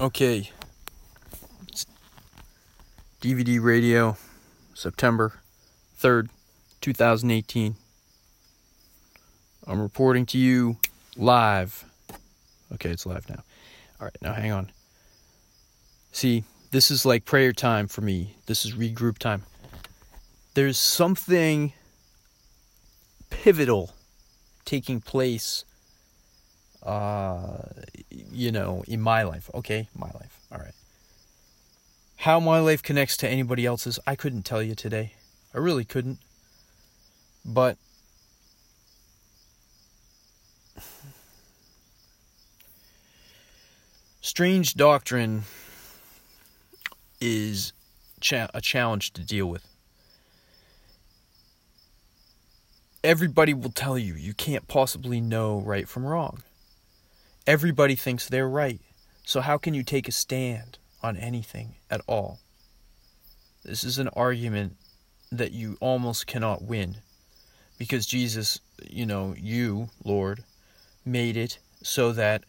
Okay. It's DVD radio, September 3rd, 2018. I'm reporting to you live. Okay, it's live now. All right, now hang on. See, this is like prayer time for me. This is regroup time. There's something pivotal taking place uh, you know, in my life. Okay, my life. All right. How my life connects to anybody else's, I couldn't tell you today. I really couldn't. But strange doctrine is cha- a challenge to deal with. Everybody will tell you you can't possibly know right from wrong. Everybody thinks they're right. So, how can you take a stand on anything at all? This is an argument that you almost cannot win because Jesus, you know, you, Lord, made it so that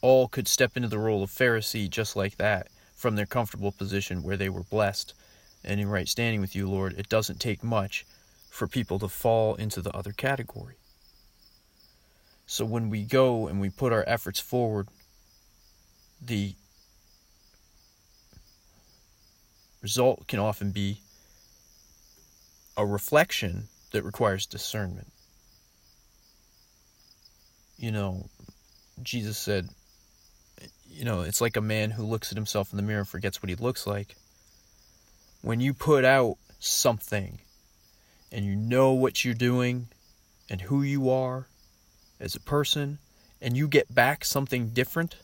all could step into the role of Pharisee just like that from their comfortable position where they were blessed and in right standing with you, Lord. It doesn't take much for people to fall into the other category. So when we go and we put our efforts forward, the result can often be a reflection that requires discernment. You know, Jesus said, you know, it's like a man who looks at himself in the mirror and forgets what he looks like. When you put out something and you know what you're doing and who you are as a person and you get back something different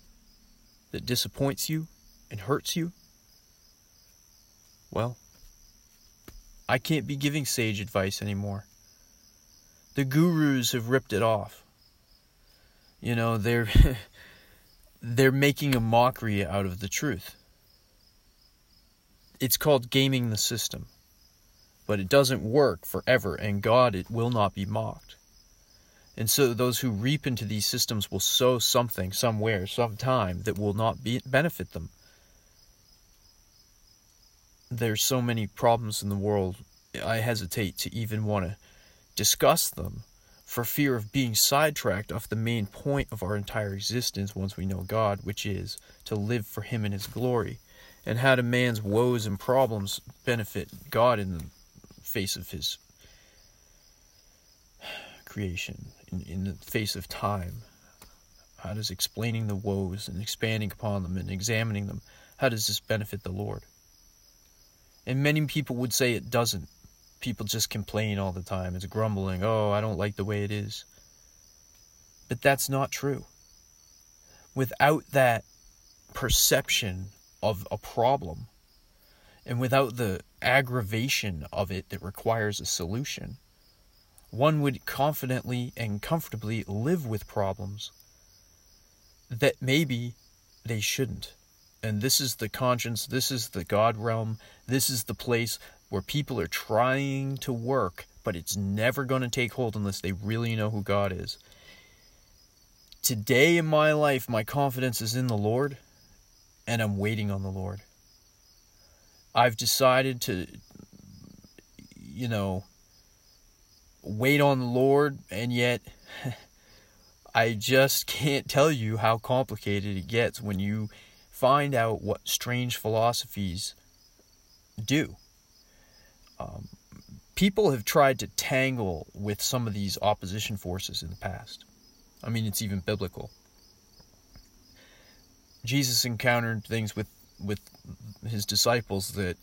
that disappoints you and hurts you, well, I can't be giving sage advice anymore. The gurus have ripped it off. You know, they're they're making a mockery out of the truth. It's called gaming the system. But it doesn't work forever and God it will not be mocked. And so those who reap into these systems will sow something somewhere, sometime that will not be, benefit them. There's so many problems in the world, I hesitate to even want to discuss them for fear of being sidetracked off the main point of our entire existence once we know God, which is to live for Him in His glory. And how do man's woes and problems benefit God in the face of His creation? In, the face of time? How does explaining the woes and expanding upon them and examining them, how does this benefit the Lord? And many people would say it doesn't. People just complain all the time. It's grumbling, oh, I don't like the way it is. But that's not true. Without that perception of a problem, and without the aggravation of it that requires a solution, one would confidently and comfortably live with problems that maybe they shouldn't. And this is the conscience, this is the God realm, this is the place where people are trying to work, but it's never going to take hold unless they really know who God is. Today in my life, my confidence is in the Lord, and I'm waiting on the Lord. I've decided to, you know, wait on the Lord, and yet I just can't tell you how complicated it gets when you find out what strange philosophies do. Um, people have tried to tangle with some of these opposition forces in the past. I mean, it's even biblical. Jesus encountered things with with his disciples that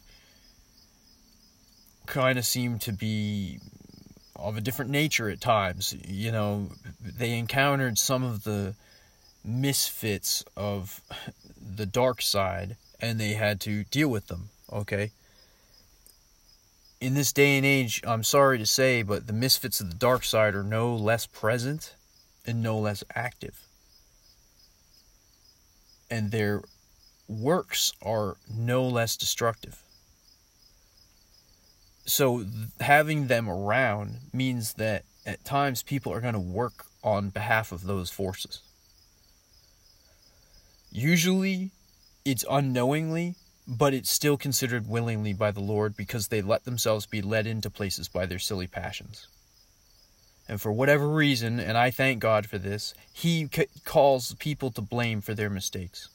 kind of seemed to be of a different nature at times. You know, they encountered some of the misfits of the dark side and they had to deal with them, okay? In this day and age, I'm sorry to say, but the misfits of the dark side are no less present and no less active. And their works are no less destructive so having them around means that at times people are going to work on behalf of those forces. Usually, it's unknowingly, but it's still considered willingly by the Lord because they let themselves be led into places by their silly passions. And for whatever reason, and I thank God for this, He calls people to blame for their mistakes.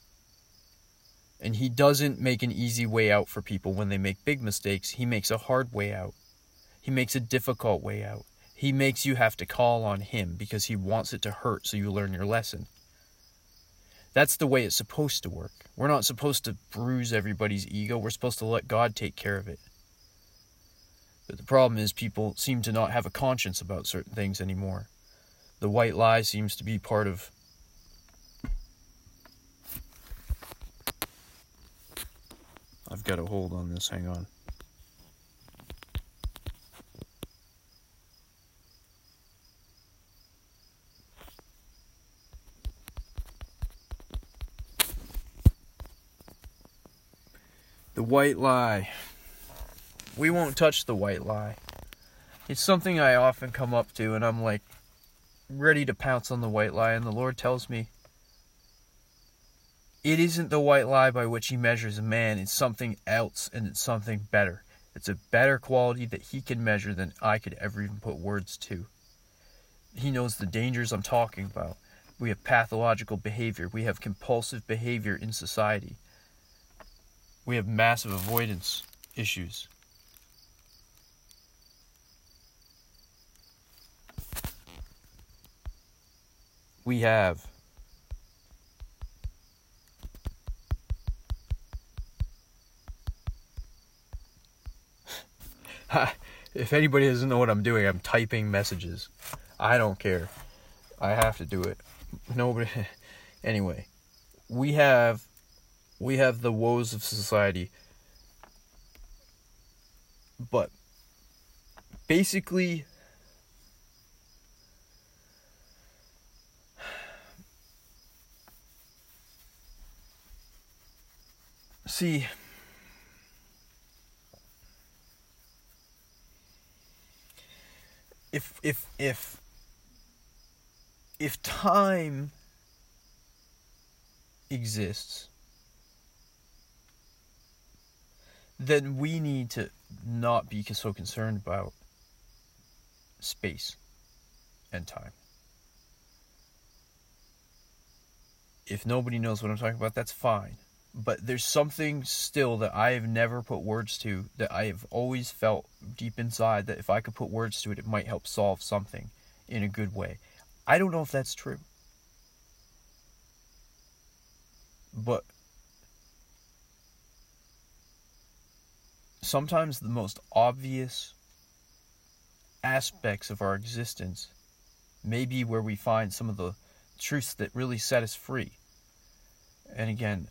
And He doesn't make an easy way out for people when they make big mistakes, He makes a hard way out. He makes a difficult way out. He makes you have to call on Him because He wants it to hurt so you learn your lesson. That's the way it's supposed to work. We're not supposed to bruise everybody's ego, we're supposed to let God take care of it. But the problem is, people seem to not have a conscience about certain things anymore. The white lie seems to be part of. Got a hold on this, hang on. The white lie. We won't touch the white lie. It's something I often come up to, and I'm like ready to pounce on the white lie, and the Lord tells me it isn't the white lie by which He measures a man, it's something else, and it's something better. It's a better quality that He can measure than I could ever even put words to. He knows the dangers I'm talking about. We have pathological behavior, we have compulsive behavior in society we have massive avoidance issues. We have if anybody doesn't know what I'm doing, I'm typing messages. I don't care. I have to do it. Nobody. Anyway, we have we have the woes of society. But basically, see, if if if if time exists then we need to not be so concerned about space and time. If nobody knows what I'm talking about, that's fine. But there's something still that I have never put words to that I have always felt deep inside that if I could put words to it, it might help solve something in a good way. I don't know if that's true. But sometimes the most obvious aspects of our existence may be where we find some of the truths that really set us free. And again,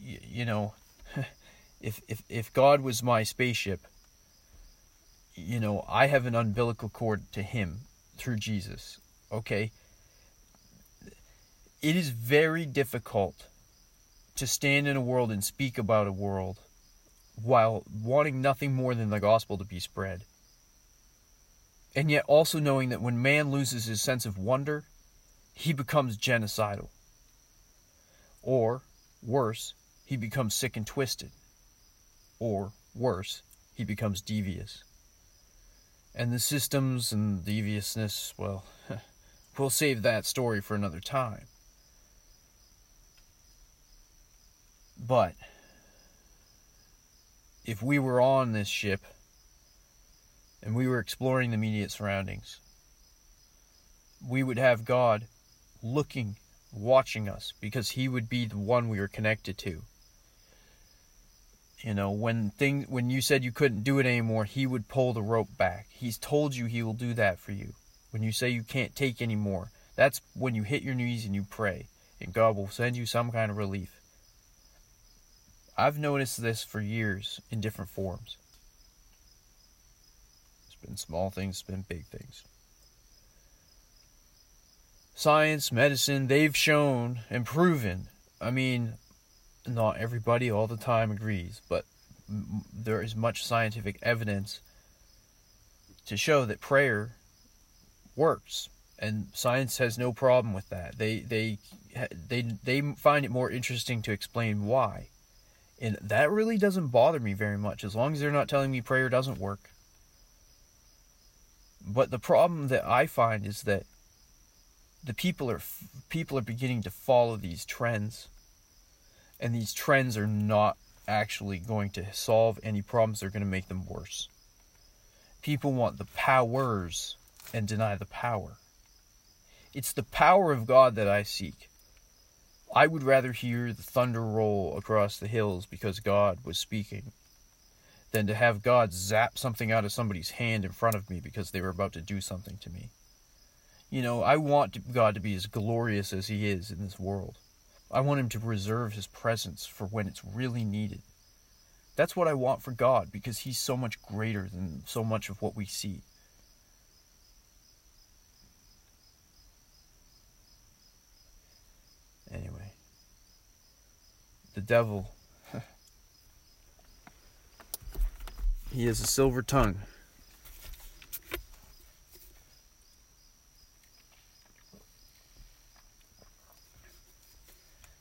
you know, if, if, if God was my spaceship, you know, I have an umbilical cord to Him through Jesus. Okay? It is very difficult to stand in a world and speak about a world while wanting nothing more than the gospel to be spread. And yet also knowing that when man loses his sense of wonder, he becomes genocidal. Or, worse, he becomes sick and twisted. Or, worse, he becomes devious. And the systems and deviousness, well, we'll save that story for another time. But if we were on this ship and we were exploring the immediate surroundings, we would have God looking, watching us, because He would be the one we were connected to. You know, when thing when you said you couldn't do it anymore, He would pull the rope back. He's told you He will do that for you. When you say you can't take anymore, that's when you hit your knees and you pray, and God will send you some kind of relief. I've noticed this for years in different forms. It's been small things, it's been big things. Science, medicine, they've shown and proven. I mean, not everybody all the time agrees, but there is much scientific evidence to show that prayer works and science has no problem with that. They they they they find it more interesting to explain why. And that really doesn't bother me very much as long as they're not telling me prayer doesn't work. But the problem that I find is that the people are people are beginning to follow these trends. And these trends are not actually going to solve any problems, they're going to make them worse. People want the powers and deny the power. It's the power of God that I seek. I would rather hear the thunder roll across the hills because God was speaking than to have God zap something out of somebody's hand in front of me because they were about to do something to me. You know, I want God to be as glorious as He is in this world. I want Him to reserve His presence for when it's really needed. That's what I want for God because He's so much greater than so much of what we see. Anyway, the devil, he has a silver tongue.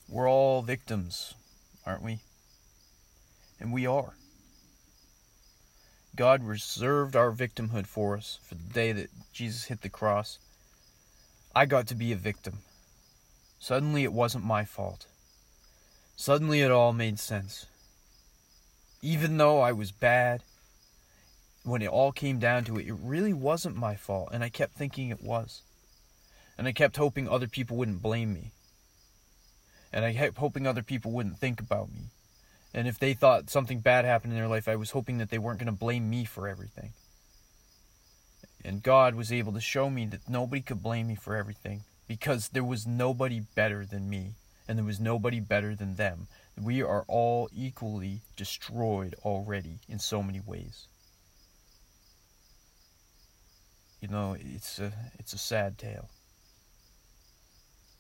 We're all victims, aren't we? And we are. God reserved our victimhood for us for the day that Jesus hit the cross. I got to be a victim. Suddenly it wasn't my fault. Suddenly it all made sense. Even though I was bad, when it all came down to it, it really wasn't my fault, and I kept thinking it was. And I kept hoping other people wouldn't blame me. And I kept hoping other people wouldn't think about me. And if they thought something bad happened in their life, I was hoping that they weren't going to blame me for everything. And God was able to show me that nobody could blame me for everything because there was nobody better than me and there was nobody better than them. We are all equally destroyed already in so many ways. You know, it's a it's a sad tale.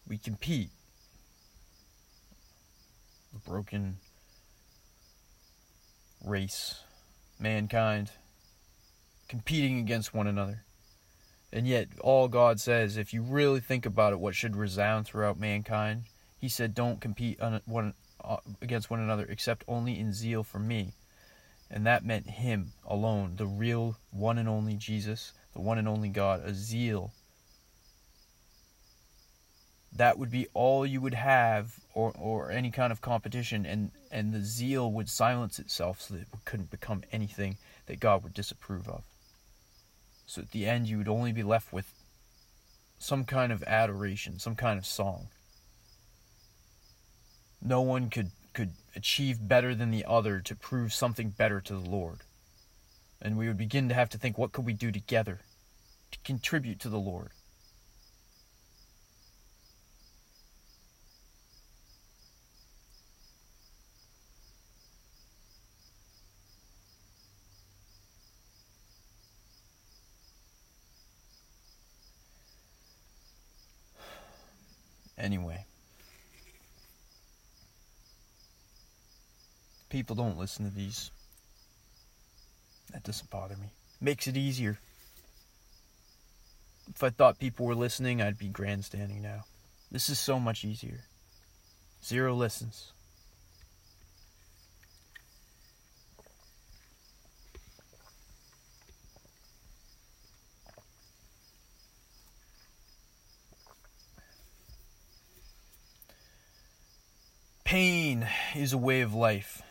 We compete. Broken race, mankind, competing against one another. And yet, all God says, if you really think about it, what should resound throughout mankind, He said, don't compete one, uh, against one another except only in zeal for me. And that meant Him alone, the real one and only Jesus, the one and only God, a zeal that would be all you would have or, or any kind of competition and, and the zeal would silence itself so that it couldn't become anything that God would disapprove of. So at the end you would only be left with some kind of adoration, some kind of song. No one could, could achieve better than the other to prove something better to the Lord. And we would begin to have to think what could we do together to contribute to the Lord? Anyway. People don't listen to these. That doesn't bother me. Makes it easier. If I thought people were listening, I'd be grandstanding now. This is so much easier. Zero listens. Pain is a way of life.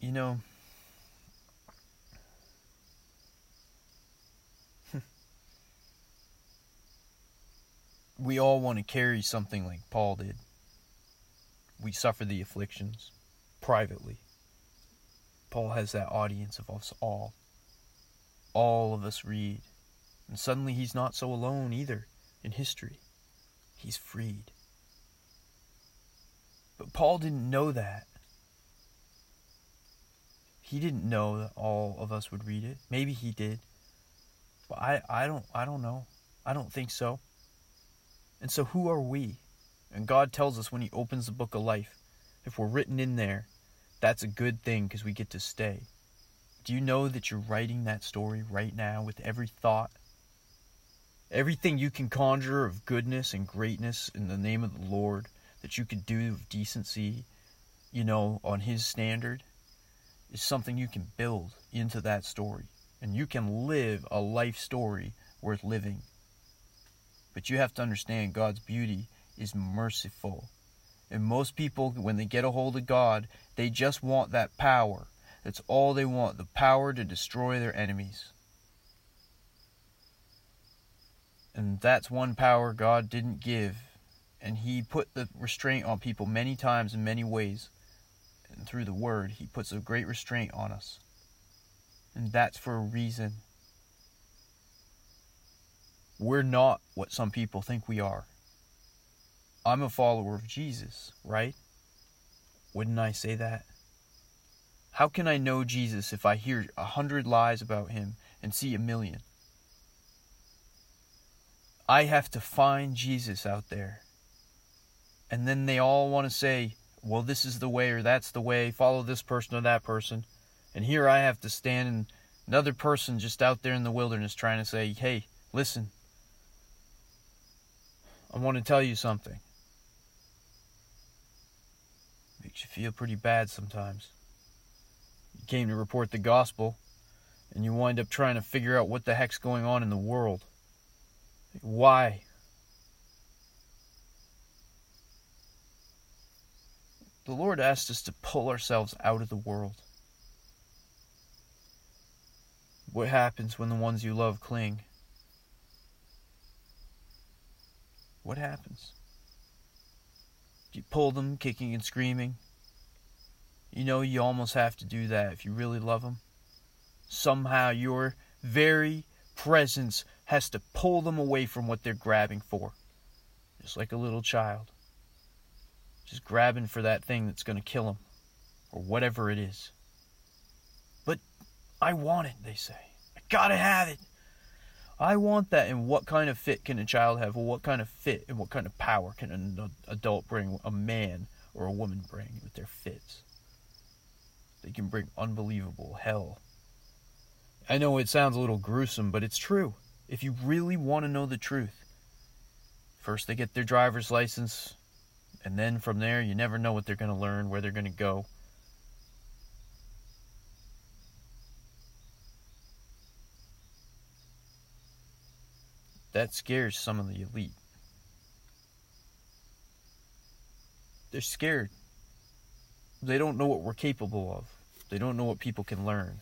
You know, we all want to carry something like Paul did. We suffer the afflictions privately. Paul has that audience of us all. All of us read. And suddenly he's not so alone either in history. He's freed. But Paul didn't know that. He didn't know that all of us would read it. Maybe he did. But I, I don't I don't know. I don't think so. And so who are we? And God tells us when he opens the book of life, if we're written in there, that's a good thing because we get to stay. Do you know that you're writing that story right now with every thought? Everything you can conjure of goodness and greatness in the name of the Lord that you could do of decency, you know, on His standard, is something you can build into that story. And you can live a life story worth living. But you have to understand God's beauty is merciful. And most people, when they get a hold of God, they just want that power. That's all they want the power to destroy their enemies. And that's one power God didn't give. And He put the restraint on people many times in many ways. And through the Word, He puts a great restraint on us. And that's for a reason. We're not what some people think we are. I'm a follower of Jesus, right? Wouldn't I say that? How can I know Jesus if I hear a hundred lies about him and see a million? I have to find Jesus out there. And then they all want to say, well, this is the way or that's the way, follow this person or that person. And here I have to stand and another person just out there in the wilderness trying to say, hey, listen, I want to tell you something. Makes you feel pretty bad sometimes. You came to report the gospel, and you wind up trying to figure out what the heck's going on in the world. Why? The Lord asked us to pull ourselves out of the world. What happens when the ones you love cling? What happens? You pull them kicking and screaming. You know you almost have to do that if you really love them. Somehow your very presence has to pull them away from what they're grabbing for. Just like a little child. Just grabbing for that thing that's going to kill them. Or whatever it is. But I want it, they say. I gotta have it. I want that. And what kind of fit can a child have? Well, what kind of fit and what kind of power can an adult bring, a man or a woman bring with their fits? They can bring unbelievable hell. I know it sounds a little gruesome, but it's true. If you really want to know the truth, first they get their driver's license, and then from there, you never know what they're going to learn, where they're going to go. That scares some of the elite. They're scared. They don't know what we're capable of. They don't know what people can learn.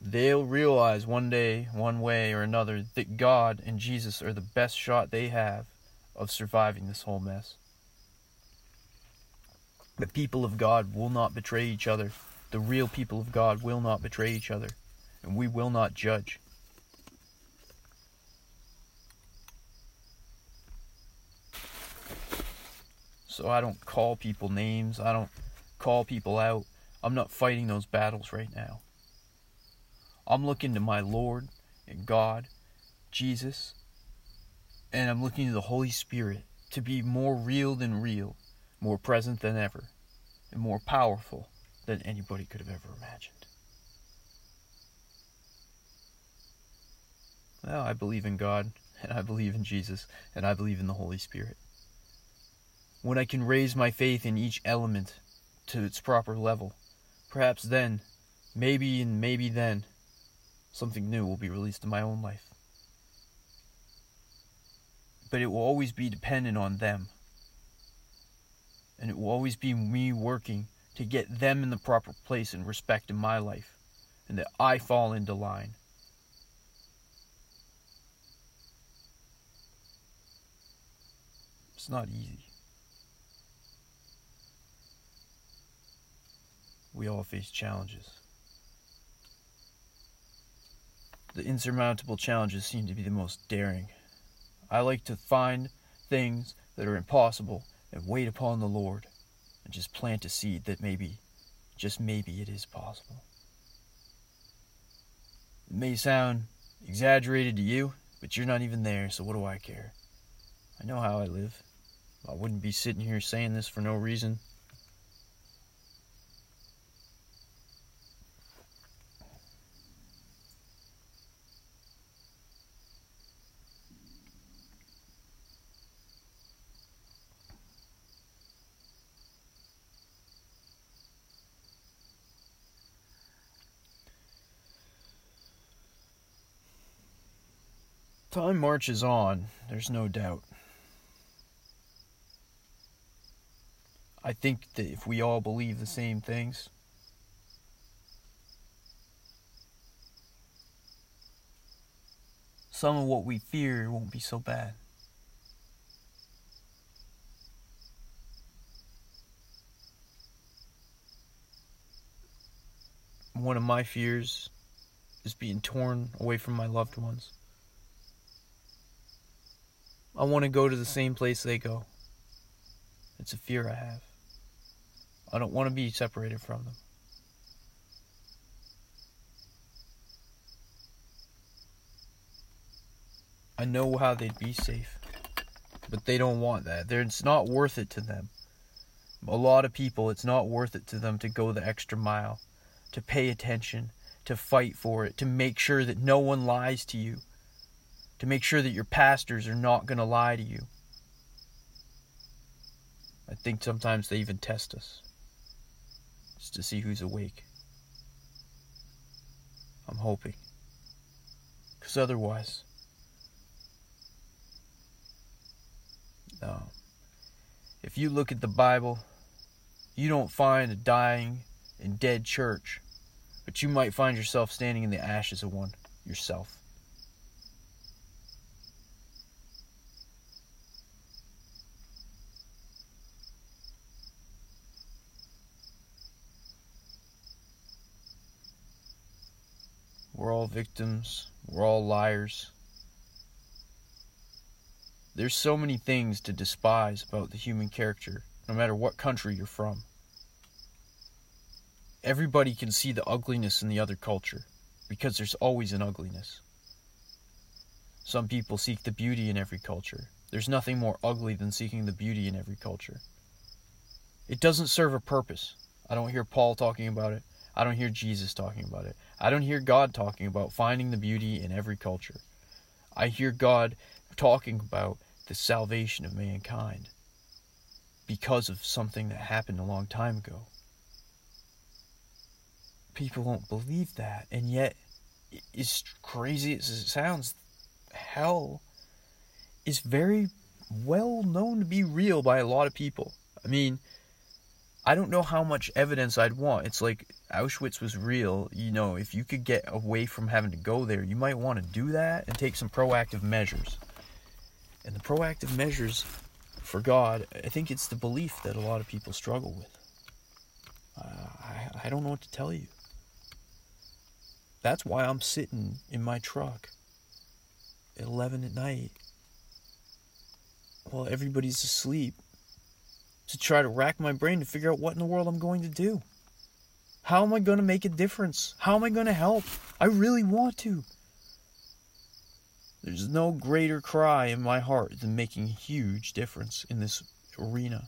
They'll realize one day, one way or another, that God and Jesus are the best shot they have of surviving this whole mess. The people of God will not betray each other. The real people of God will not betray each other. And we will not judge. So I don't call people names. I don't call people out. I'm not fighting those battles right now. I'm looking to my Lord and God, Jesus, and I'm looking to the Holy Spirit to be more real than real, more present than ever, and more powerful than anybody could have ever imagined. Well, I believe in God, and I believe in Jesus, and I believe in the Holy Spirit when I can raise my faith in each element to its proper level, perhaps then, maybe and maybe then, something new will be released in my own life. But it will always be dependent on them. And it will always be me working to get them in the proper place and respect in my life, and that I fall into line. It's not easy. we all face challenges. The insurmountable challenges seem to be the most daring. I like to find things that are impossible and wait upon the Lord and just plant a seed that maybe, just maybe, it is possible. It may sound exaggerated to you, but you're not even there, so what do I care? I know how I live. I wouldn't be sitting here saying this for no reason. Time marches on, there's no doubt. I think that if we all believe the same things, some of what we fear won't be so bad. One of my fears is being torn away from my loved ones. I want to go to the same place they go. It's a fear I have. I don't want to be separated from them. I know how they'd be safe, but they don't want that. It's not worth it to them. A lot of people, it's not worth it to them to go the extra mile, to pay attention, to fight for it, to make sure that no one lies to you, to make sure that your pastors are not going to lie to you. I think sometimes they even test us just to see who's awake. I'm hoping. Because otherwise, no. If you look at the Bible, you don't find a dying and dead church, but you might find yourself standing in the ashes of one yourself. We're all victims. We're all liars. There's so many things to despise about the human character, no matter what country you're from. Everybody can see the ugliness in the other culture, because there's always an ugliness. Some people seek the beauty in every culture. There's nothing more ugly than seeking the beauty in every culture. It doesn't serve a purpose. I don't hear Paul talking about it. I don't hear Jesus talking about it. I don't hear God talking about finding the beauty in every culture. I hear God talking about the salvation of mankind because of something that happened a long time ago. People won't believe that, and yet, as crazy as it sounds, hell is very well known to be real by a lot of people. I mean, I don't know how much evidence I'd want. It's like Auschwitz was real. You know, if you could get away from having to go there, you might want to do that and take some proactive measures. And the proactive measures for God, I think it's the belief that a lot of people struggle with. Uh, I, I don't know what to tell you. That's why I'm sitting in my truck at 11 at night while everybody's asleep to try to rack my brain to figure out what in the world I'm going to do. How am I going to make a difference? How am I going to help? I really want to. There's no greater cry in my heart than making a huge difference in this arena.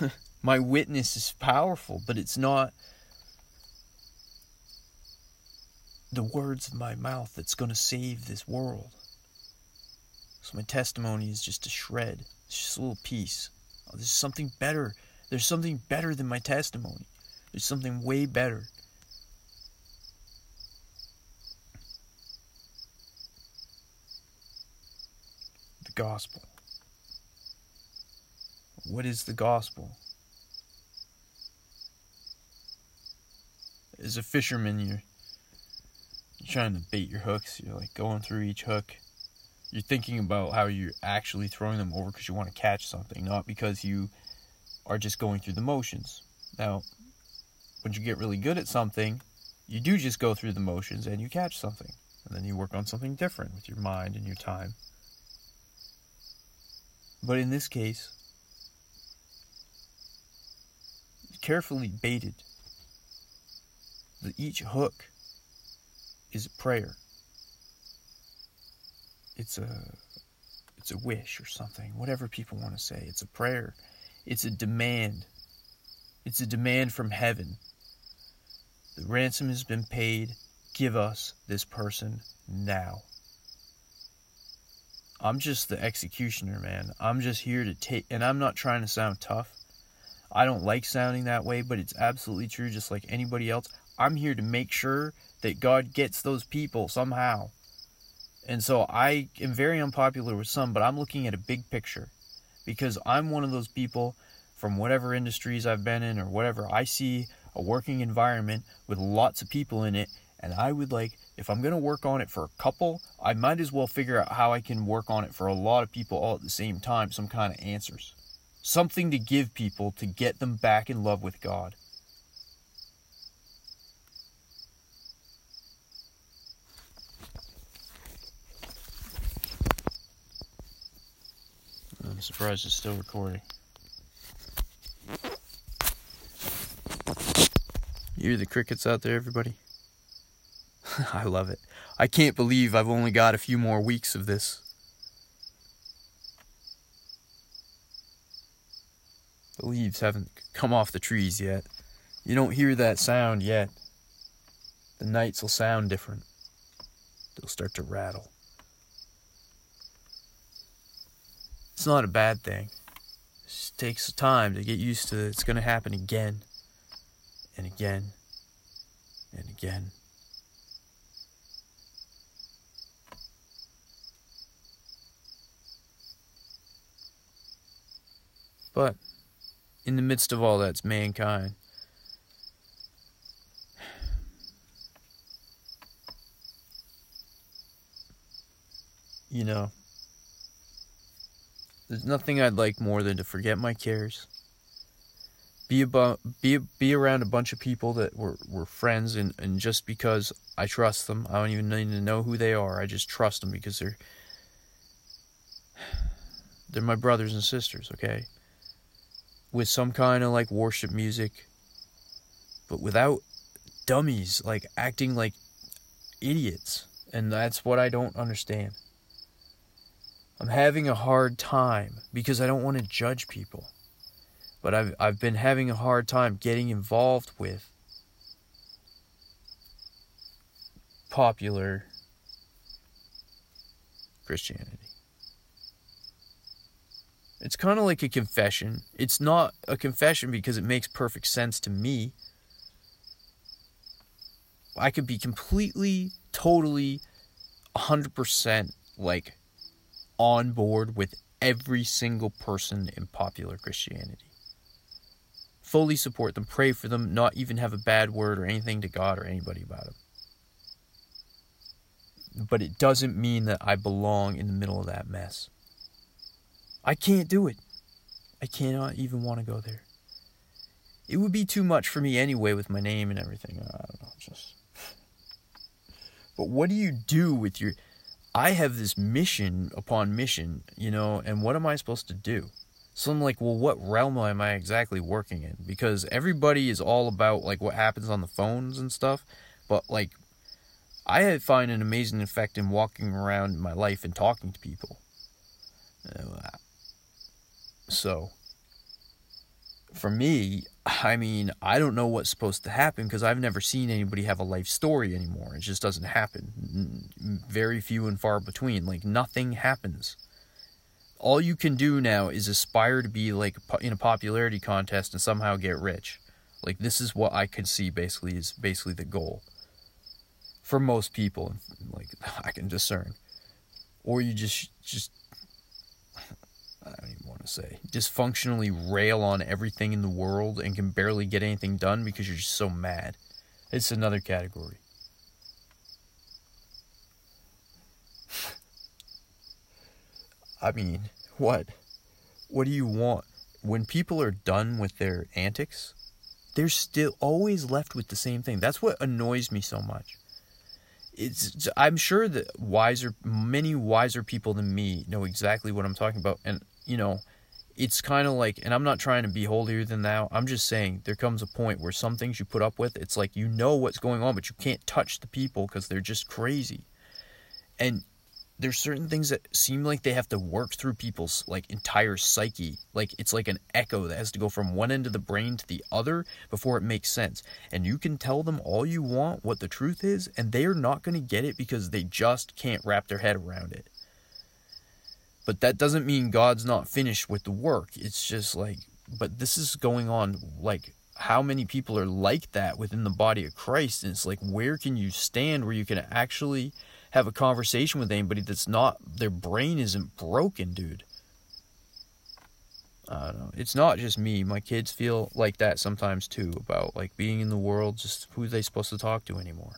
But my witness is powerful, but it's not the words of my mouth that's going to save this world. So my testimony is just a shred, it's just a little piece. Oh, there's something better. There's something better than my testimony. There's something way better. The gospel. What is the gospel? As a fisherman, you're you're trying to bait your hooks. You're like going through each hook. You're thinking about how you're actually throwing them over because you want to catch something, not because you are just going through the motions. Now, when you get really good at something, you do just go through the motions and you catch something. And then you work on something different with your mind and your time. But in this case, carefully baited. The, each hook is a prayer. It's a it's a wish or something, whatever people want to say. It's a prayer. It's a demand. It's a demand from heaven. The ransom has been paid. Give us this person now. I'm just the executioner, man. I'm just here to take, and I'm not trying to sound tough. I don't like sounding that way, but it's absolutely true, just like anybody else. I'm here to make sure that God gets those people somehow. And so I am very unpopular with some, but I'm looking at a big picture because I'm one of those people from whatever industries I've been in or whatever. I see a working environment with lots of people in it, and I would like, if I'm going to work on it for a couple, I might as well figure out how I can work on it for a lot of people all at the same time, some kind of answers. Something to give people to get them back in love with God. I'm surprised it's still recording. You hear the crickets out there, everybody? I love it. I can't believe I've only got a few more weeks of this. The leaves haven't come off the trees yet. You don't hear that sound yet. The nights will sound different. They'll start to rattle. It's not a bad thing. It just takes time to get used to it. It's going to happen again and again and again. But in the midst of all that's mankind. You know, there's nothing I'd like more than to forget my cares be about be be around a bunch of people that were, were friends and, and just because I trust them, I don't even need to know who they are. I just trust them because they're they're my brothers and sisters, okay? With some kind of like worship music, but without dummies like acting like idiots. And that's what I don't understand. I'm having a hard time because I don't want to judge people but I've, I've been having a hard time getting involved with popular Christianity. It's kind of like a confession. It's not a confession because it makes perfect sense to me. I could be completely, totally, 100% like on board with every single person in popular Christianity fully support them, pray for them, not even have a bad word or anything to God or anybody about them. But it doesn't mean that I belong in the middle of that mess. I can't do it. I cannot even want to go there. It would be too much for me anyway with my name and everything. I don't know, just. But what do you do with your. I have this mission upon mission, you know, and what am I supposed to do? So I'm like, well, what realm am I exactly working in? Because everybody is all about like what happens on the phones and stuff, but like, I find an amazing effect in walking around my life and talking to people. Uh, so, for me, I mean, I don't know what's supposed to happen because I've never seen anybody have a life story anymore. It just doesn't happen. Mm, mm, very few and far between. Like, nothing happens all you can do now is aspire to be like in a popularity contest and somehow get rich. Like this is what I can see basically is basically the goal for most people like I can discern. Or you just just I don't even want to say dysfunctionally rail on everything in the world and can barely get anything done because you're just so mad. It's another category. I mean, what? What do you want? When people are done with their antics, they're still always left with the same thing. That's what annoys me so much. It's I'm sure that wiser many wiser people than me know exactly what I'm talking about and you know, it's kind of like and I'm not trying to be holier than thou. I'm just saying there comes a point where some things you put up with, it's like you know what's going on but you can't touch the people cuz they're just crazy. And there's certain things that seem like they have to work through people's like entire psyche like it's like an echo that has to go from one end of the brain to the other before it makes sense and you can tell them all you want what the truth is and they are not going to get it because they just can't wrap their head around it but that doesn't mean god's not finished with the work it's just like but this is going on like how many people are like that within the body of Christ. And it's like, where can you stand where you can actually have a conversation with anybody that's not, their brain isn't broken, dude? I don't know. It's not just me. My kids feel like that sometimes too about like being in the world, just who they supposed to talk to anymore?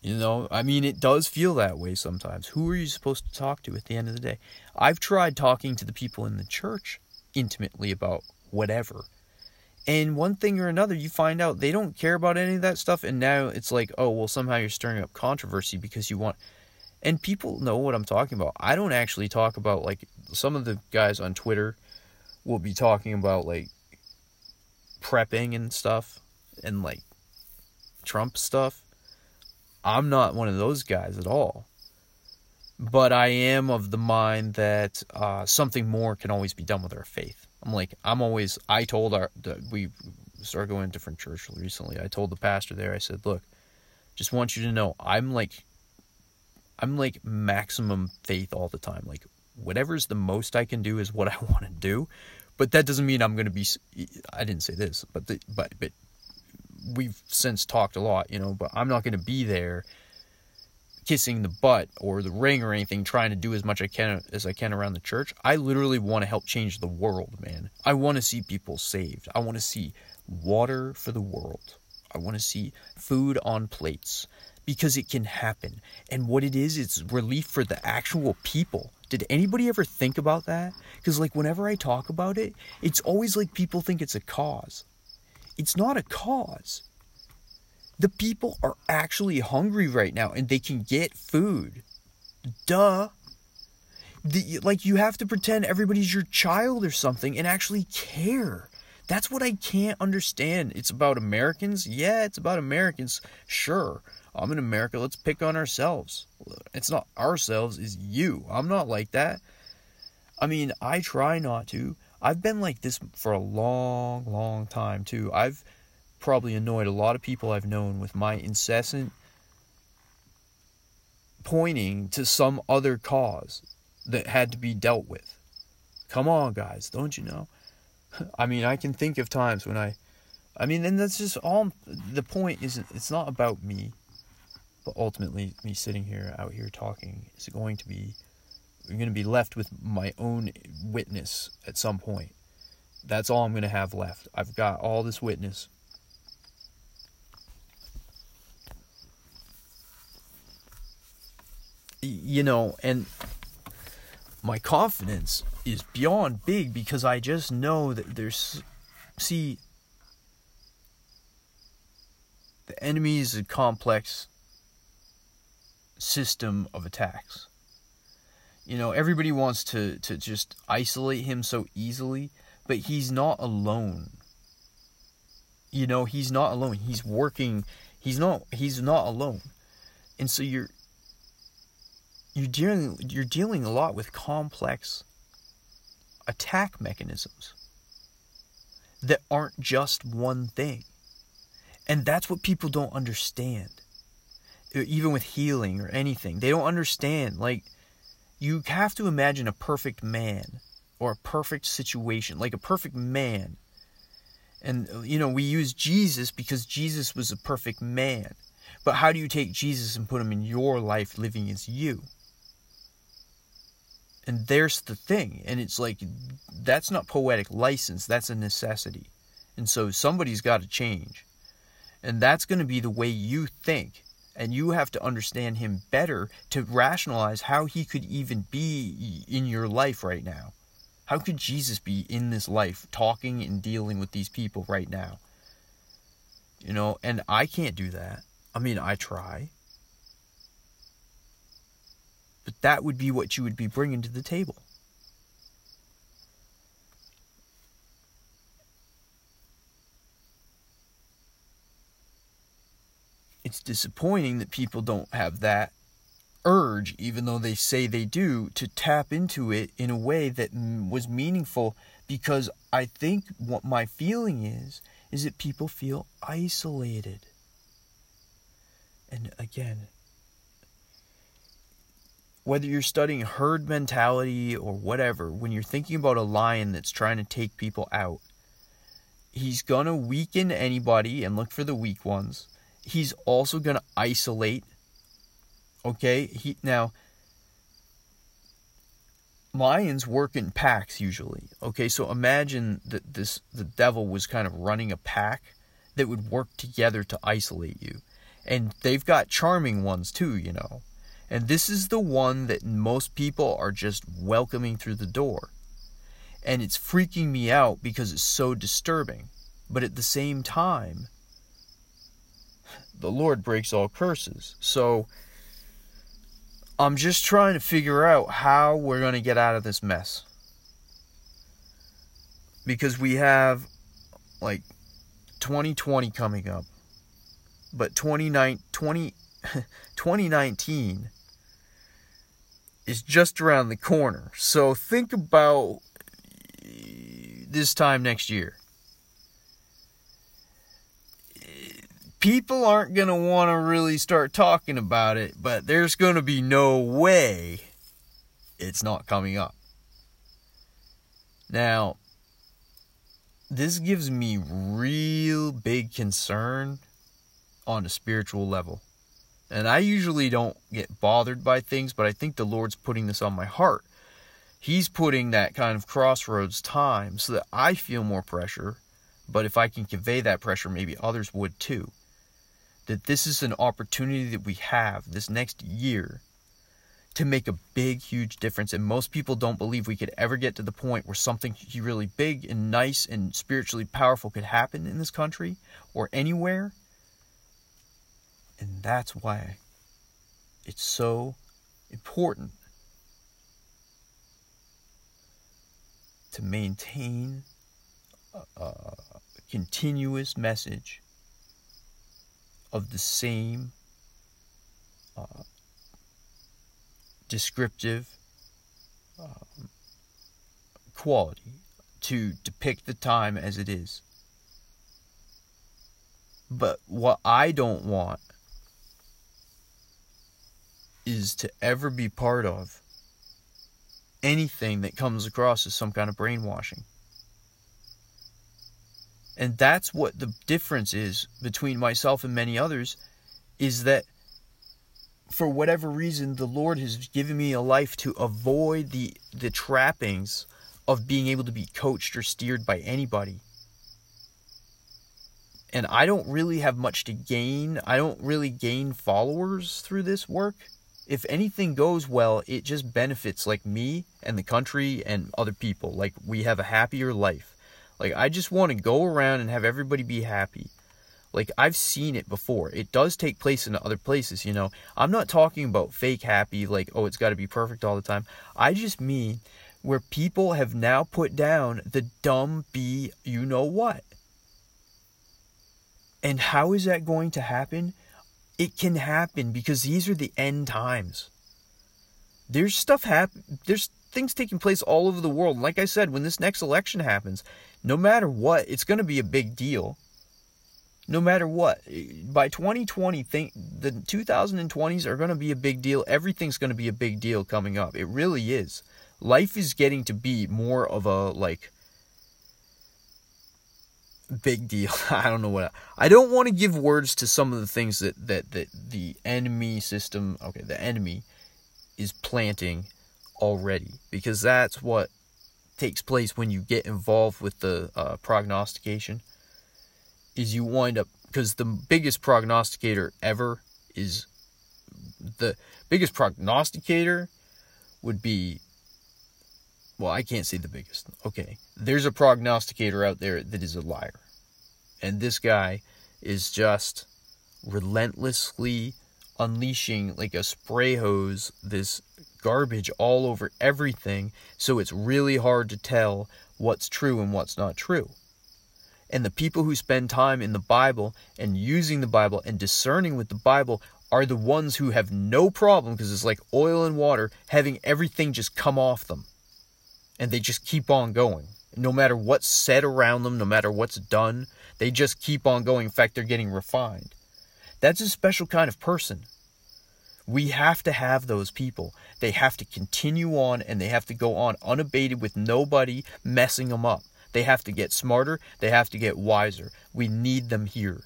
You know, I mean, it does feel that way sometimes. Who are you supposed to talk to at the end of the day? I've tried talking to the people in the church intimately about whatever. And one thing or another, you find out they don't care about any of that stuff. And now it's like, oh, well, somehow you're stirring up controversy because you want. And people know what I'm talking about. I don't actually talk about, like, some of the guys on Twitter will be talking about, like, prepping and stuff and, like, Trump stuff. I'm not one of those guys at all. But I am of the mind that uh, something more can always be done with our faith. I'm like, I'm always, I told our, we started going to different church recently. I told the pastor there, I said, look, just want you to know, I'm like, I'm like maximum faith all the time. Like, whatever's the most I can do is what I want to do. But that doesn't mean I'm going to be, I didn't say this, but, the, but, but we've since talked a lot, you know, but I'm not going to be there kissing the butt or the ring or anything trying to do as much I can as I can around the church. I literally want to help change the world, man. I want to see people saved. I want to see water for the world. I want to see food on plates because it can happen. And what it is, it's relief for the actual people. Did anybody ever think about that? Because, like, whenever I talk about it, it's always like people think it's a cause. It's not a cause. The people are actually hungry right now and they can get food. Duh. The, like, you have to pretend everybody's your child or something and actually care. That's what I can't understand. It's about Americans? Yeah, it's about Americans. Sure. I'm in America. Let's pick on ourselves. It's not ourselves, it's you. I'm not like that. I mean, I try not to. I've been like this for a long, long time too. I've probably annoyed a lot of people I've known with my incessant pointing to some other cause that had to be dealt with. Come on, guys, don't you know? I mean, I can think of times when I I mean, and that's just all the point is it's not about me, but ultimately me sitting here out here talking is going to be I'm going to be left with my own witness at some point. That's all I'm going to have left. I've got all this witness you know, and my confidence is beyond big because I just know that there's, see, the enemy is a complex system of attacks. You know, everybody wants to, to just isolate him so easily, but he's not alone. You know, he's not alone. He's working. He's not. He's not alone. And so you're you're dealing you're dealing a lot with complex attack mechanisms that aren't just one thing. And that's what people don't understand. Even with healing or anything, they don't understand. Like, you have to imagine a perfect man or a perfect situation, like a perfect man. And, you know, we use Jesus because Jesus was a perfect man. But how do you take Jesus and put him in your life living as you? And there's the thing. And it's like, that's not poetic license, that's a necessity. And so somebody's got to change. And that's going to be the way you think. And you have to understand him better to rationalize how he could even be in your life right now. How could Jesus be in this life, talking and dealing with these people right now? You know, and I can't do that. I mean, I try. But that would be what you would be bringing to the table. It's disappointing that people don't have that urge, even though they say they do, to tap into it in a way that was meaningful because I think what my feeling is, is that people feel isolated. And again, whether you're studying herd mentality or whatever, when you're thinking about a lion that's trying to take people out, he's going to weaken anybody and look for the weak ones. He's also going to isolate. Okay? He now lions work in packs usually. Okay, so imagine that this the devil was kind of running a pack that would work together to isolate you. And they've got charming ones too, you know. And this is the one that most people are just welcoming through the door. And it's freaking me out because it's so disturbing. But at the same time, the Lord breaks all curses. So I'm just trying to figure out how we're going to get out of this mess. Because we have like 2020 coming up. But 2019, 20, 2019 is just around the corner. So think about this time next year. People aren't going to want to really start talking about it, but there's going to be no way it's not coming up. Now, this gives me real big concern on a spiritual level. And I usually don't get bothered by things, but I think the Lord's putting this on my heart He's putting that kind of crossroads time so that I feel more pressure, but if I can convey that pressure, maybe others would too. That this is an opportunity that we have this next year to make a big, huge difference. And most people don't believe we could ever get to the point where something really big and nice and spiritually powerful could happen in this country or anywhere. And that's why it's so important to maintain a, a continuous message of the same uh, descriptive um, quality to depict the time as it is. But what I don't want is to ever be part of anything that comes across as some kind of brainwashing. And that's what the difference is between myself and many others is that for whatever reason the Lord has given me a life to avoid the the trappings of being able to be coached or steered by anybody. And I don't really have much to gain. I don't really gain followers through this work if anything goes well, it just benefits like me and the country and other people. Like we have a happier life. Like I just want to go around and have everybody be happy. Like I've seen it before. It does take place in other places, you know. I'm not talking about fake happy like oh it's got to be perfect all the time. I just mean where people have now put down the dumb be you know what. And how is that going to happen? It can happen because these are the end times. There's stuff happen. There's things taking place all over the world. Like I said, when this next election happens, no matter what, it's going to be a big deal. No matter what, by 2020, think the 2020s are going to be a big deal. Everything's going to be a big deal coming up. It really is. Life is getting to be more of a like big deal. I don't know what I, I don't want to give words to some of the things that that that the enemy system, okay, the enemy is planting already because that's what takes place when you get involved with the uh, prognostication is you wind up because the biggest prognosticator ever is the biggest prognosticator would be well, I can't say the biggest. Okay. There's a prognosticator out there that is a liar. And this guy is just relentlessly unleashing like a spray hose this garbage all over everything so it's really hard to tell what's true and what's not true. And the people who spend time in the Bible and using the Bible and discerning with the Bible are the ones who have no problem because it's like oil and water having everything just come off them and they just keep on going. No matter what's said around them, no matter what's done, they just keep on going. In fact, they're getting refined. That's a special kind of person. We have to have those people. They have to continue on and they have to go on unabated with nobody messing them up. They have to get smarter, they have to get wiser. We need them here.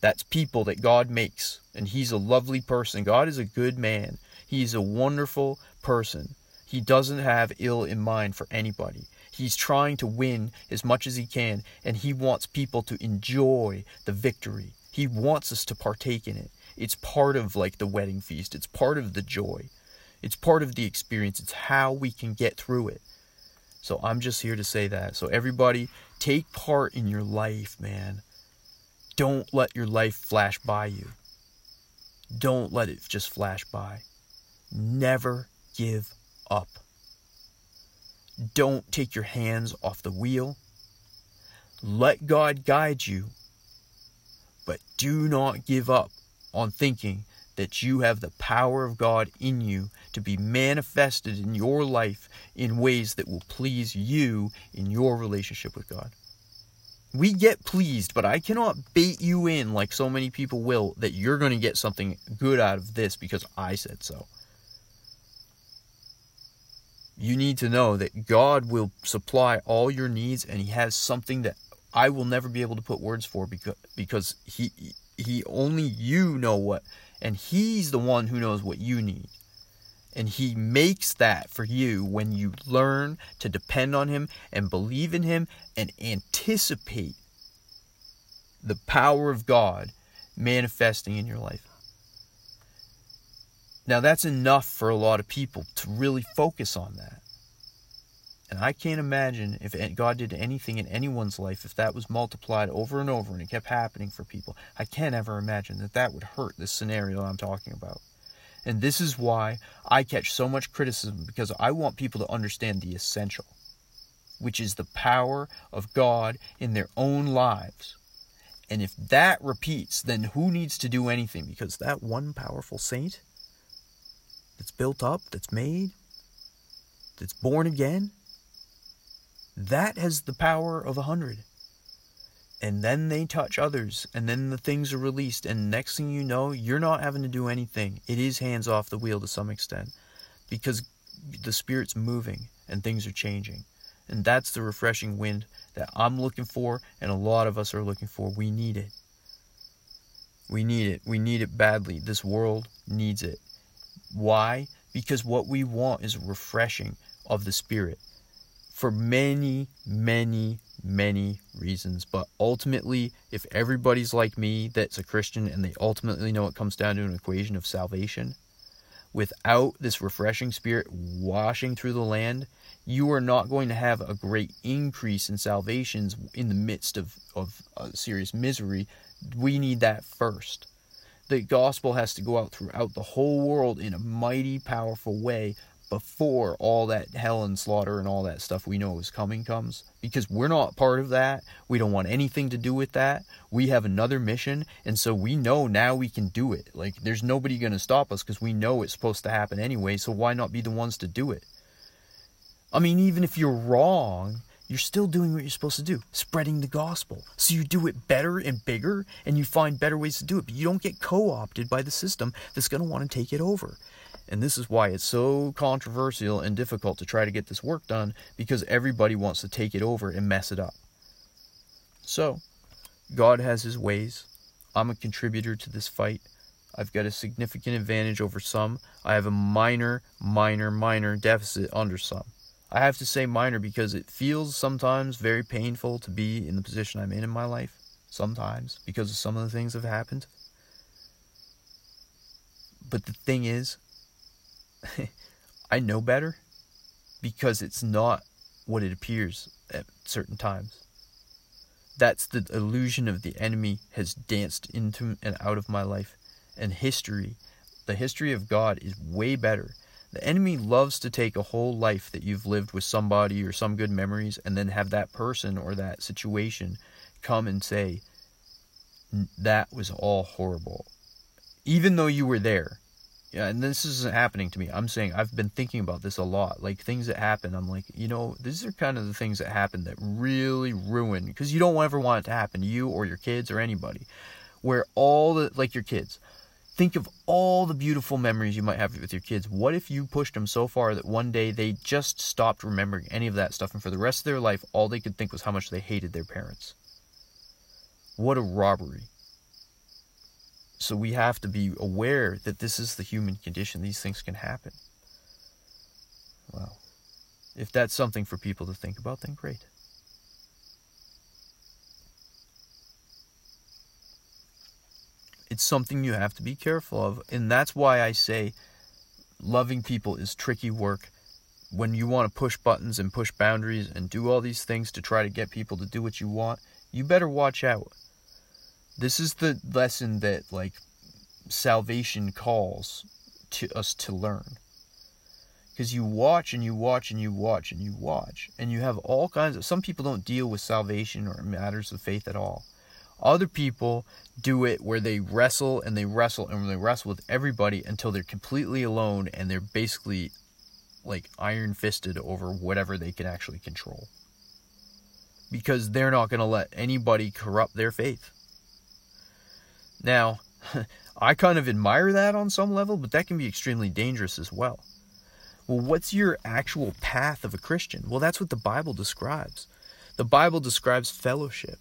That's people that God makes, and He's a lovely person. God is a good man, He's a wonderful person. He doesn't have ill in mind for anybody. He's trying to win as much as he can, and he wants people to enjoy the victory. He wants us to partake in it. It's part of like the wedding feast, it's part of the joy, it's part of the experience, it's how we can get through it. So I'm just here to say that. So everybody, take part in your life, man. Don't let your life flash by you. Don't let it just flash by. Never give up. Don't take your hands off the wheel. Let God guide you, but do not give up on thinking that you have the power of God in you to be manifested in your life in ways that will please you in your relationship with God. We get pleased, but I cannot bait you in like so many people will that you're going to get something good out of this because I said so. You need to know that God will supply all your needs and he has something that I will never be able to put words for because because he he only you know what and he's the one who knows what you need. And he makes that for you when you learn to depend on him and believe in him and anticipate the power of God manifesting in your life. Now, that's enough for a lot of people to really focus on that. And I can't imagine if God did anything in anyone's life, if that was multiplied over and over and it kept happening for people, I can't ever imagine that that would hurt this scenario I'm talking about. And this is why I catch so much criticism because I want people to understand the essential, which is the power of God in their own lives. And if that repeats, then who needs to do anything? Because that one powerful saint that's built up, that's made, that's born again, that has the power of a hundred. And then they touch others, and then the things are released, and next thing you know, you're not having to do anything. It is hands off the wheel to some extent because the Spirit's moving and things are changing. And that's the refreshing wind that I'm looking for, and a lot of us are looking for. We need it. We need it. We need it badly. This world needs it. Why? Because what we want is refreshing of the Spirit for many, many, many reasons. But ultimately, if everybody's like me that's a Christian and they ultimately know it comes down to an equation of salvation, without this refreshing spirit washing through the land, you are not going to have a great increase in salvations in the midst of, of uh, serious misery. We need that first. The gospel has to go out throughout the whole world in a mighty, powerful way before all that hell and slaughter and all that stuff we know is coming comes because we're not part of that. We don't want anything to do with that. We have another mission and so we know now we can do it. Like there's nobody going to stop us because we know it's supposed to happen anyway, so why not be the ones to do it? I mean, even if you're wrong, you're still doing what you're supposed to do, spreading the gospel. So you do it better and bigger and you find better ways to do it, but you don't get co-opted by the system that's going to want to take it over. And this is why it's so controversial and difficult to try to get this work done because everybody wants to take it over and mess it up. So, God has his ways. I'm a contributor to this fight. I've got a significant advantage over some. I have a minor, minor, minor deficit under some. I have to say minor because it feels sometimes very painful to be in the position I'm in in my life. Sometimes because of some of the things that have happened. But the thing is, I know better because it's not what it appears at certain times. That's the illusion of the enemy has danced into and out of my life. And history, the history of God, is way better. The enemy loves to take a whole life that you've lived with somebody or some good memories and then have that person or that situation come and say, that was all horrible. Even though you were there, yeah, and this isn't happening to me. I'm saying I've been thinking about this a lot. Like things that happen, I'm like, you know, these are kind of the things that happen that really ruin because you don't ever want it to happen to you or your kids or anybody. Where all the like your kids, Think of all the beautiful memories you might have with your kids. What if you pushed them so far that one day they just stopped remembering any of that stuff and for the rest of their life all they could think was how much they hated their parents? What a robbery. So we have to be aware that this is the human condition. These things can happen. Well, if that's something for people to think about, then great. It's something you have to be careful of. And that's why I say loving people is tricky work. When you want to push buttons and push boundaries and do all these things to try to get people to do what you want, you better watch out. This is the lesson that, like, salvation calls to us to learn. Because you watch and you watch and you watch and you watch, and you have all kinds of. Some people don't deal with salvation or matters of faith at all. Other people do it where they wrestle and they wrestle and they wrestle with everybody until they're completely alone and they're basically like iron fisted over whatever they can actually control. Because they're not going to let anybody corrupt their faith. Now, I kind of admire that on some level, but that can be extremely dangerous as well. Well, what's your actual path of a Christian? Well, that's what the Bible describes. The Bible describes fellowship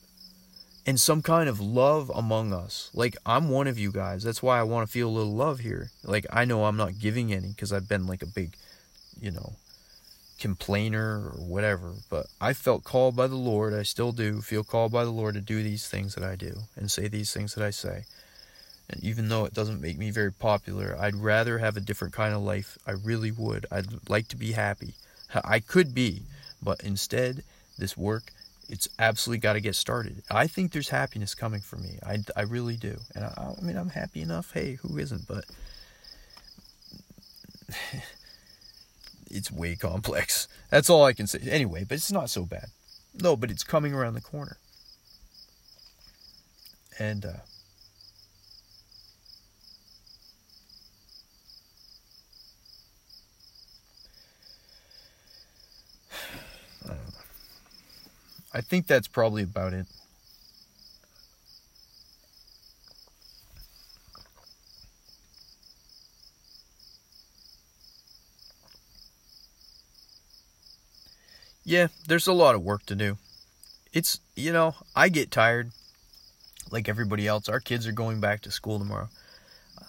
and some kind of love among us. Like I'm one of you guys. That's why I want to feel a little love here. Like I know I'm not giving any because I've been like a big, you know, complainer or whatever. But I felt called by the Lord. I still do feel called by the Lord to do these things that I do and say these things that I say. And even though it doesn't make me very popular, I'd rather have a different kind of life. I really would. I'd like to be happy. I could be, but instead, this work it's absolutely got to get started. I think there's happiness coming for me. I, I really do. And I, I mean, I'm happy enough. Hey, who isn't? But it's way complex. That's all I can say. Anyway, but it's not so bad. No, but it's coming around the corner. And, uh, I think that's probably about it. Yeah, there's a lot of work to do. It's, you know, I get tired like everybody else. Our kids are going back to school tomorrow.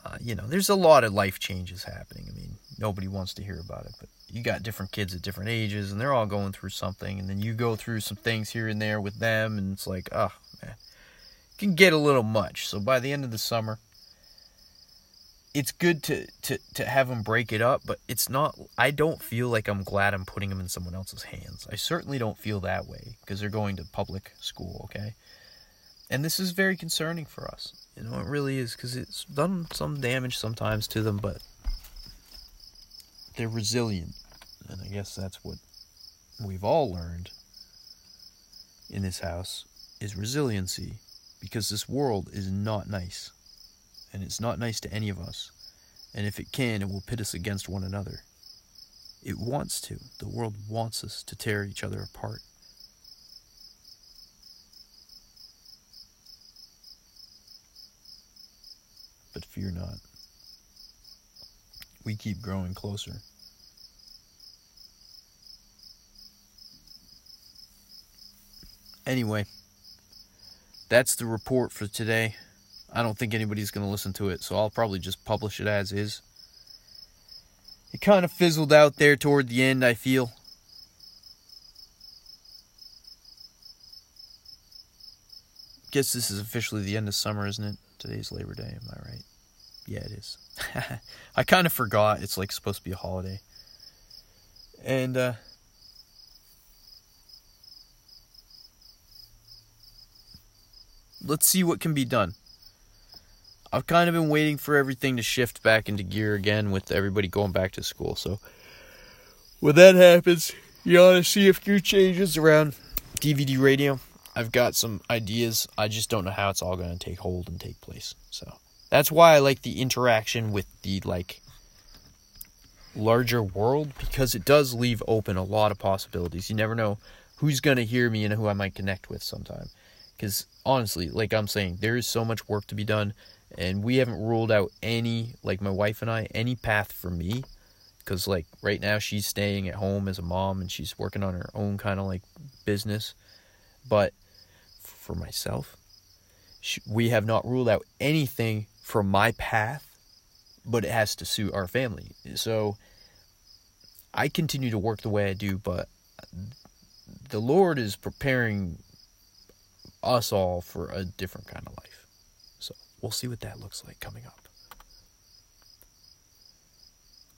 Uh, you know, there's a lot of life changes happening. I mean, nobody wants to hear about it, but you got different kids at different ages and they're all going through something and then you go through some things here and there with them and it's like, oh man. It can get a little much. So by the end of the summer, it's good to, to, to have them break it up, but it's not, I don't feel like I'm glad I'm putting them in someone else's hands. I certainly don't feel that way because they're going to public school, okay? And this is very concerning for us. You know, it really is because it's done some damage sometimes to them, but they're resilient. And I guess that's what we've all learned in this house is resiliency because this world is not nice. And it's not nice to any of us. And if it can, it will pit us against one another. It wants to. The world wants us to tear each other apart. But fear not. We keep growing closer. Anyway, that's the report for today. I don't think anybody's going to listen to it, so I'll probably just publish it as is. It kind of fizzled out there toward the end, I feel. Guess this is officially the end of summer, isn't it? Today's Labor Day, am I right? Yeah, it is. I kind of forgot it's like supposed to be a holiday. And uh let's see what can be done. I've kind of been waiting for everything to shift back into gear again with everybody going back to school. So when that happens, you ought to see a few changes around DVD radio. I've got some ideas. I just don't know how it's all going to take hold and take place. So that's why I like the interaction with the like larger world because it does leave open a lot of possibilities. You never know who's going to hear me and who I might connect with sometime. Because honestly, like I'm saying, there is so much work to be done, And we haven't ruled out any, like my wife and I, any path for me. Because, like, right now she's staying at home as a mom and she's working on her own kind of like business. But for myself, we have not ruled out anything for my path, but it has to suit our family. So I continue to work the way I do, but the Lord is preparing us all for a different kind of life. We'll see what that looks like coming up.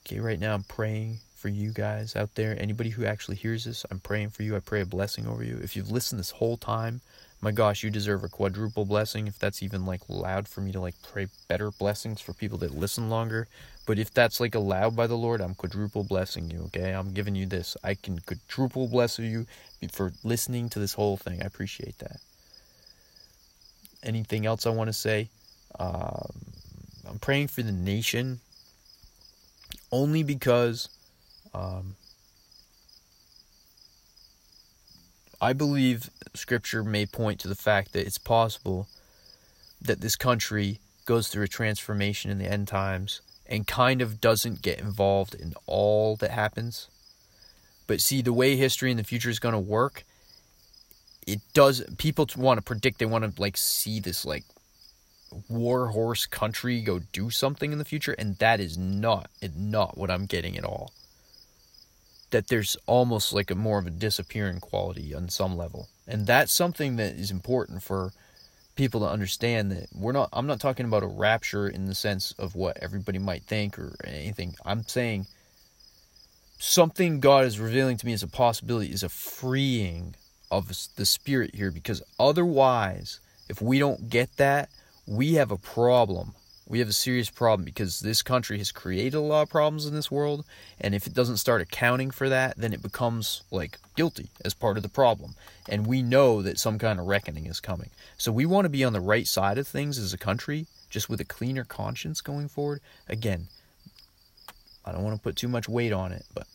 Okay, right now I'm praying for you guys out there. Anybody who actually hears this, I'm praying for you. I pray a blessing over you. If you've listened this whole time, my gosh, you deserve a quadruple blessing. If that's even like allowed for me to like pray better blessings for people that listen longer. But if that's like allowed by the Lord, I'm quadruple blessing you, okay? I'm giving you this. I can quadruple bless you for listening to this whole thing. I appreciate that. Anything else I want to say? Um, I'm praying for the nation only because um, I believe scripture may point to the fact that it's possible that this country goes through a transformation in the end times and kind of doesn't get involved in all that happens. But see, the way history in the future is going to work, it does. People want to predict, they want to like see this like war horse country go do something in the future, and that is not, not what I'm getting at all that there's almost like a more of a disappearing quality on some level. And that's something that is important for people to understand that we're not I'm not talking about a rapture in the sense of what everybody might think or anything. I'm saying something God is revealing to me as a possibility is a freeing of the spirit here because otherwise if we don't get that, we have a problem. We have a serious problem because this country has created a lot of problems in this world and if it doesn't start accounting for that then it becomes like guilty as part of the problem. And we know that some kind of reckoning is coming. So we want to be on the right side of things as a country just with a cleaner conscience going forward. Again i don't want to put too much weight on it but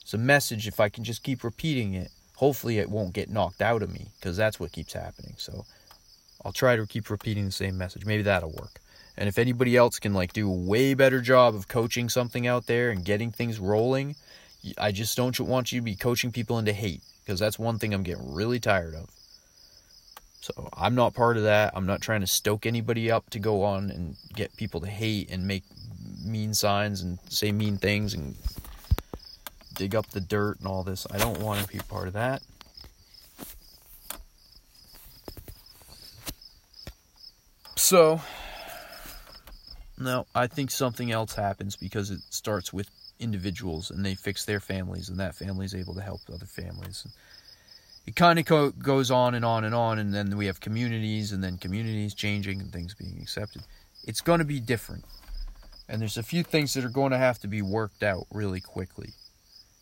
it's a message. If i can just keep repeating it hopefully it won't get knocked out of me because that's what keeps happening. So I'll try to keep repeating the same message. Maybe that'll work. And if anybody else can like do a way better job of coaching something out there and getting things rolling, I just don't want you to be coaching people into hate because that's one thing I'm getting really tired of. So I'm not part of that. I'm not trying to stoke anybody up to go on and get people to hate and make mean signs and say mean things and dig up the dirt and all this. I don't want to be part of that. So, no, I think something else happens because it starts with individuals and they fix their families, and that family is able to help other families. It kind of co- goes on and on and on, and then we have communities, and then communities changing and things being accepted. It's going to be different. And there's a few things that are going to have to be worked out really quickly.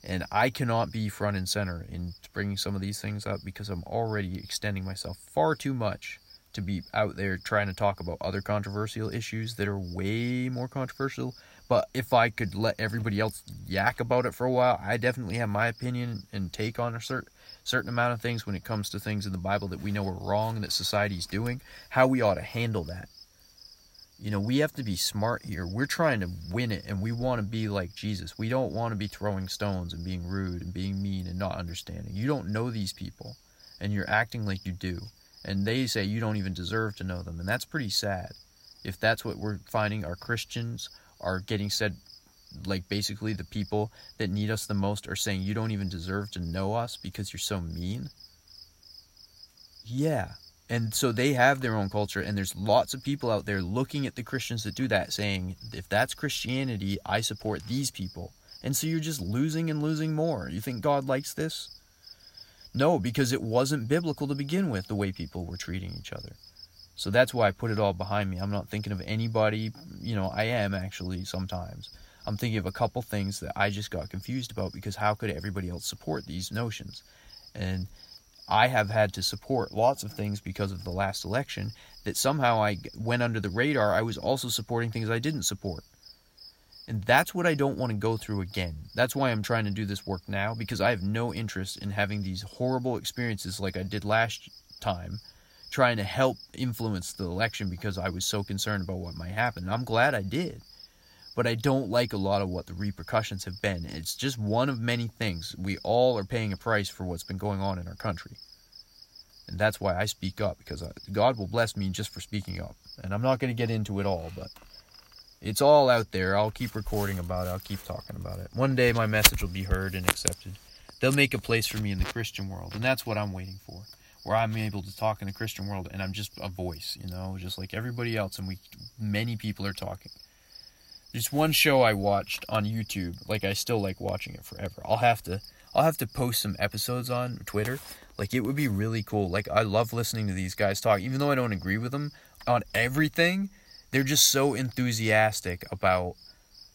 And I cannot be front and center in bringing some of these things up because I'm already extending myself far too much to be out there trying to talk about other controversial issues that are way more controversial. But if I could let everybody else yak about it for a while, I definitely have my opinion and take on a certain certain amount of things when it comes to things in the Bible that we know are wrong that society's doing, how we ought to handle that. You know, we have to be smart here. We're trying to win it and we want to be like Jesus. We don't want to be throwing stones and being rude and being mean and not understanding. You don't know these people and you're acting like you do and they say you don't even deserve to know them. And that's pretty sad. If that's what we're finding our christians are getting said like basically the people that need us the most are saying you don't even deserve to know us because you're so mean. Yeah. And so they have their own culture and there's lots of people out there looking at the christians that do that saying if that's christianity i support these people. And so you're just losing and losing more. You think god likes this no, because it wasn't biblical to begin with, the way people were treating each other. So that's why I put it all behind me. I'm not thinking of anybody, you know, I am actually sometimes. I'm thinking of a couple things that I just got confused about because how could everybody else support these notions? And I have had to support lots of things because of the last election that somehow I went under the radar. I was also supporting things I didn't support. And that's what I don't want to go through again. That's why I'm trying to do this work now because I have no interest in having these horrible experiences like I did last time trying to help influence the election because I was so concerned about what might happen. And I'm glad I did. But I don't like a lot of what the repercussions have been. It's just one of many things. We all are paying a price for what's been going on in our country. And that's why I speak up because God will bless me just for speaking up. And I'm not going to get into it all, but it's all out there. I'll keep recording about it. I'll keep talking about it. One day my message will be heard and accepted. They'll make a place for me in the Christian world, and that's what I'm waiting for. Where I'm able to talk in the Christian world and I'm just a voice, you know, just like everybody else and we many people are talking. There's one show I watched on YouTube, like I still like watching it forever. I'll have to I'll have to post some episodes on Twitter. Like it would be really cool. Like I love listening to these guys talk even though I don't agree with them on everything they're just so enthusiastic about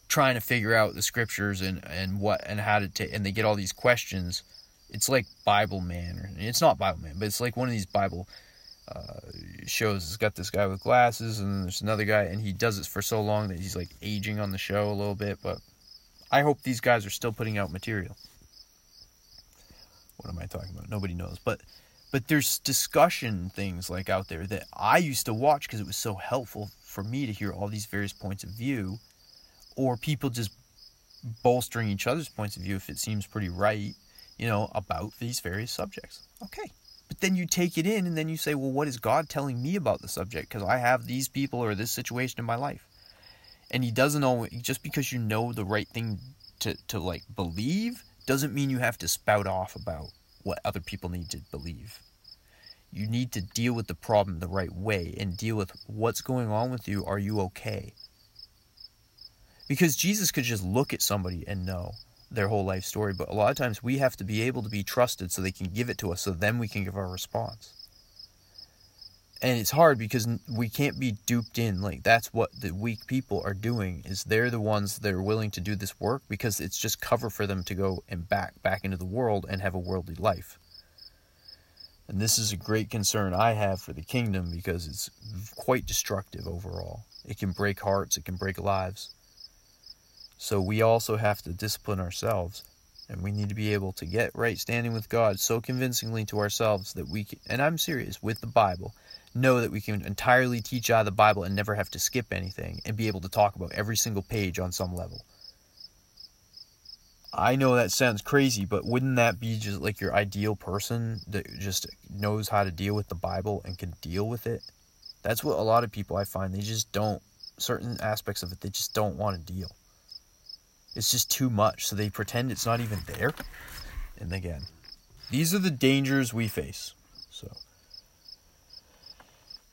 trying to figure out the scriptures and, and what and how to take and they get all these questions. It's like bible man or it's not bible man but it's like one of these bible uh, shows. It's got this guy with glasses and there's another guy and he does it for so long that he's like aging on the show a little bit but i hope these guys are still putting out material. What am i talking about? Nobody knows but but there's discussion things like out there that i used to watch because it was so helpful for me to hear all these various points of view or people just bolstering each other's points of view if it seems pretty right, you know, about these various subjects. Okay. But then you take it in and then you say, well, what is God telling me about the subject? Because I have these people or this situation in my life. And He doesn't always, just because you know the right thing to, to like believe, doesn't mean you have to spout off about what other people need to believe. You need to deal with the problem the right way and deal with what's going on with you. Are you okay? Because Jesus could just look at somebody and know their whole life story, but a lot of times we have to be able to be trusted so they can give it to us, so then we can give our response. And it's hard because we can't be duped in. Like that's what the weak people are doing is they're the ones that are willing to do this work because it's just cover for them to go and back back into the world and have a worldly life. And this is a great concern I have for the kingdom because it's quite destructive overall. It can break hearts, it can break lives. So we also have to discipline ourselves and we need to be able to get right standing with God so convincingly to ourselves that we can, and I'm serious with the Bible, know that we can entirely teach out of the Bible and never have to skip anything and be able to talk about every single page on some level. I know that sounds crazy, but wouldn't that be just like your ideal person that just knows how to deal with the Bible and can deal with it? That's what a lot of people I find they just don't certain aspects of it they just don't want to deal. It's just too much, so they pretend it's not even there. And again, these are the dangers we face. So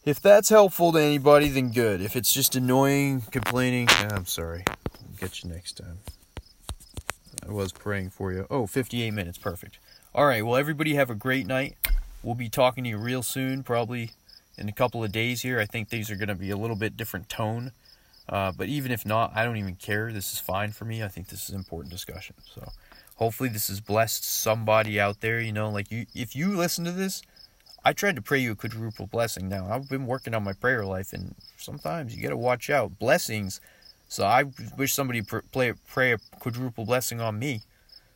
if that's helpful to anybody, then good. If it's just annoying, complaining, I'm sorry. I'll get you next time. I was praying for you. Oh, 58 minutes. Perfect. All right. Well, everybody have a great night. We'll be talking to you real soon, probably in a couple of days here. I think things are going to be a little bit different tone. Uh, but even if not, I don't even care. This is fine for me. I think this is important discussion. So hopefully this has blessed somebody out there. You know, like you, if you listen to this, I tried to pray you a quadruple blessing. Now I've been working on my prayer life, and sometimes you got to watch out. Blessings so I wish somebody pr- play, pray a quadruple blessing on me.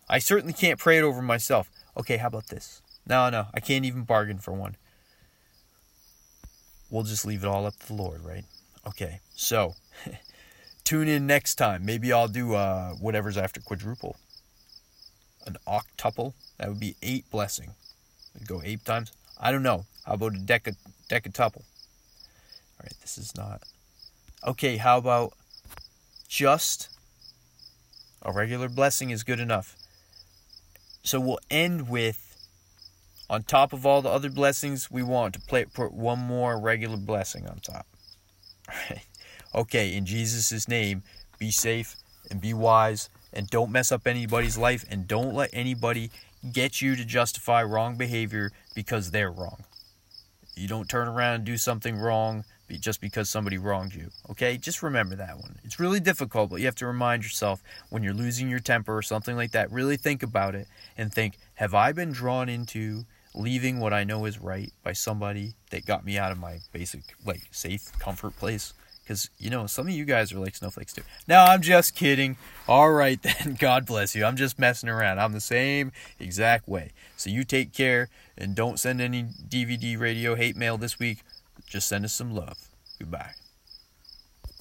I certainly can't pray it over myself. Okay, how about this? No, no, I can't even bargain for one. We'll just leave it all up to the Lord, right? Okay, so tune in next time. Maybe I'll do uh, whatever's after quadruple. An octuple. That would be eight blessing. I'd go eight times. I don't know. How about a deca decatuple? All right, this is not. Okay, how about just a regular blessing is good enough. So we'll end with on top of all the other blessings, we want to play, put one more regular blessing on top. Okay, in Jesus' name, be safe and be wise and don't mess up anybody's life and don't let anybody get you to justify wrong behavior because they're wrong. You don't turn around and do something wrong just because somebody wronged you. Okay? Just remember that one. It's really difficult, but you have to remind yourself when you're losing your temper or something like that, really think about it and think, have I been drawn into leaving what I know is right by somebody that got me out of my basic, like, safe comfort place? Because, you know, some of you guys are like snowflakes too. No, I'm just kidding. All right, then. God bless you. I'm just messing around. I'm the same exact way. So you take care and don't send any DVD radio hate mail this week. Just send us some love. Goodbye.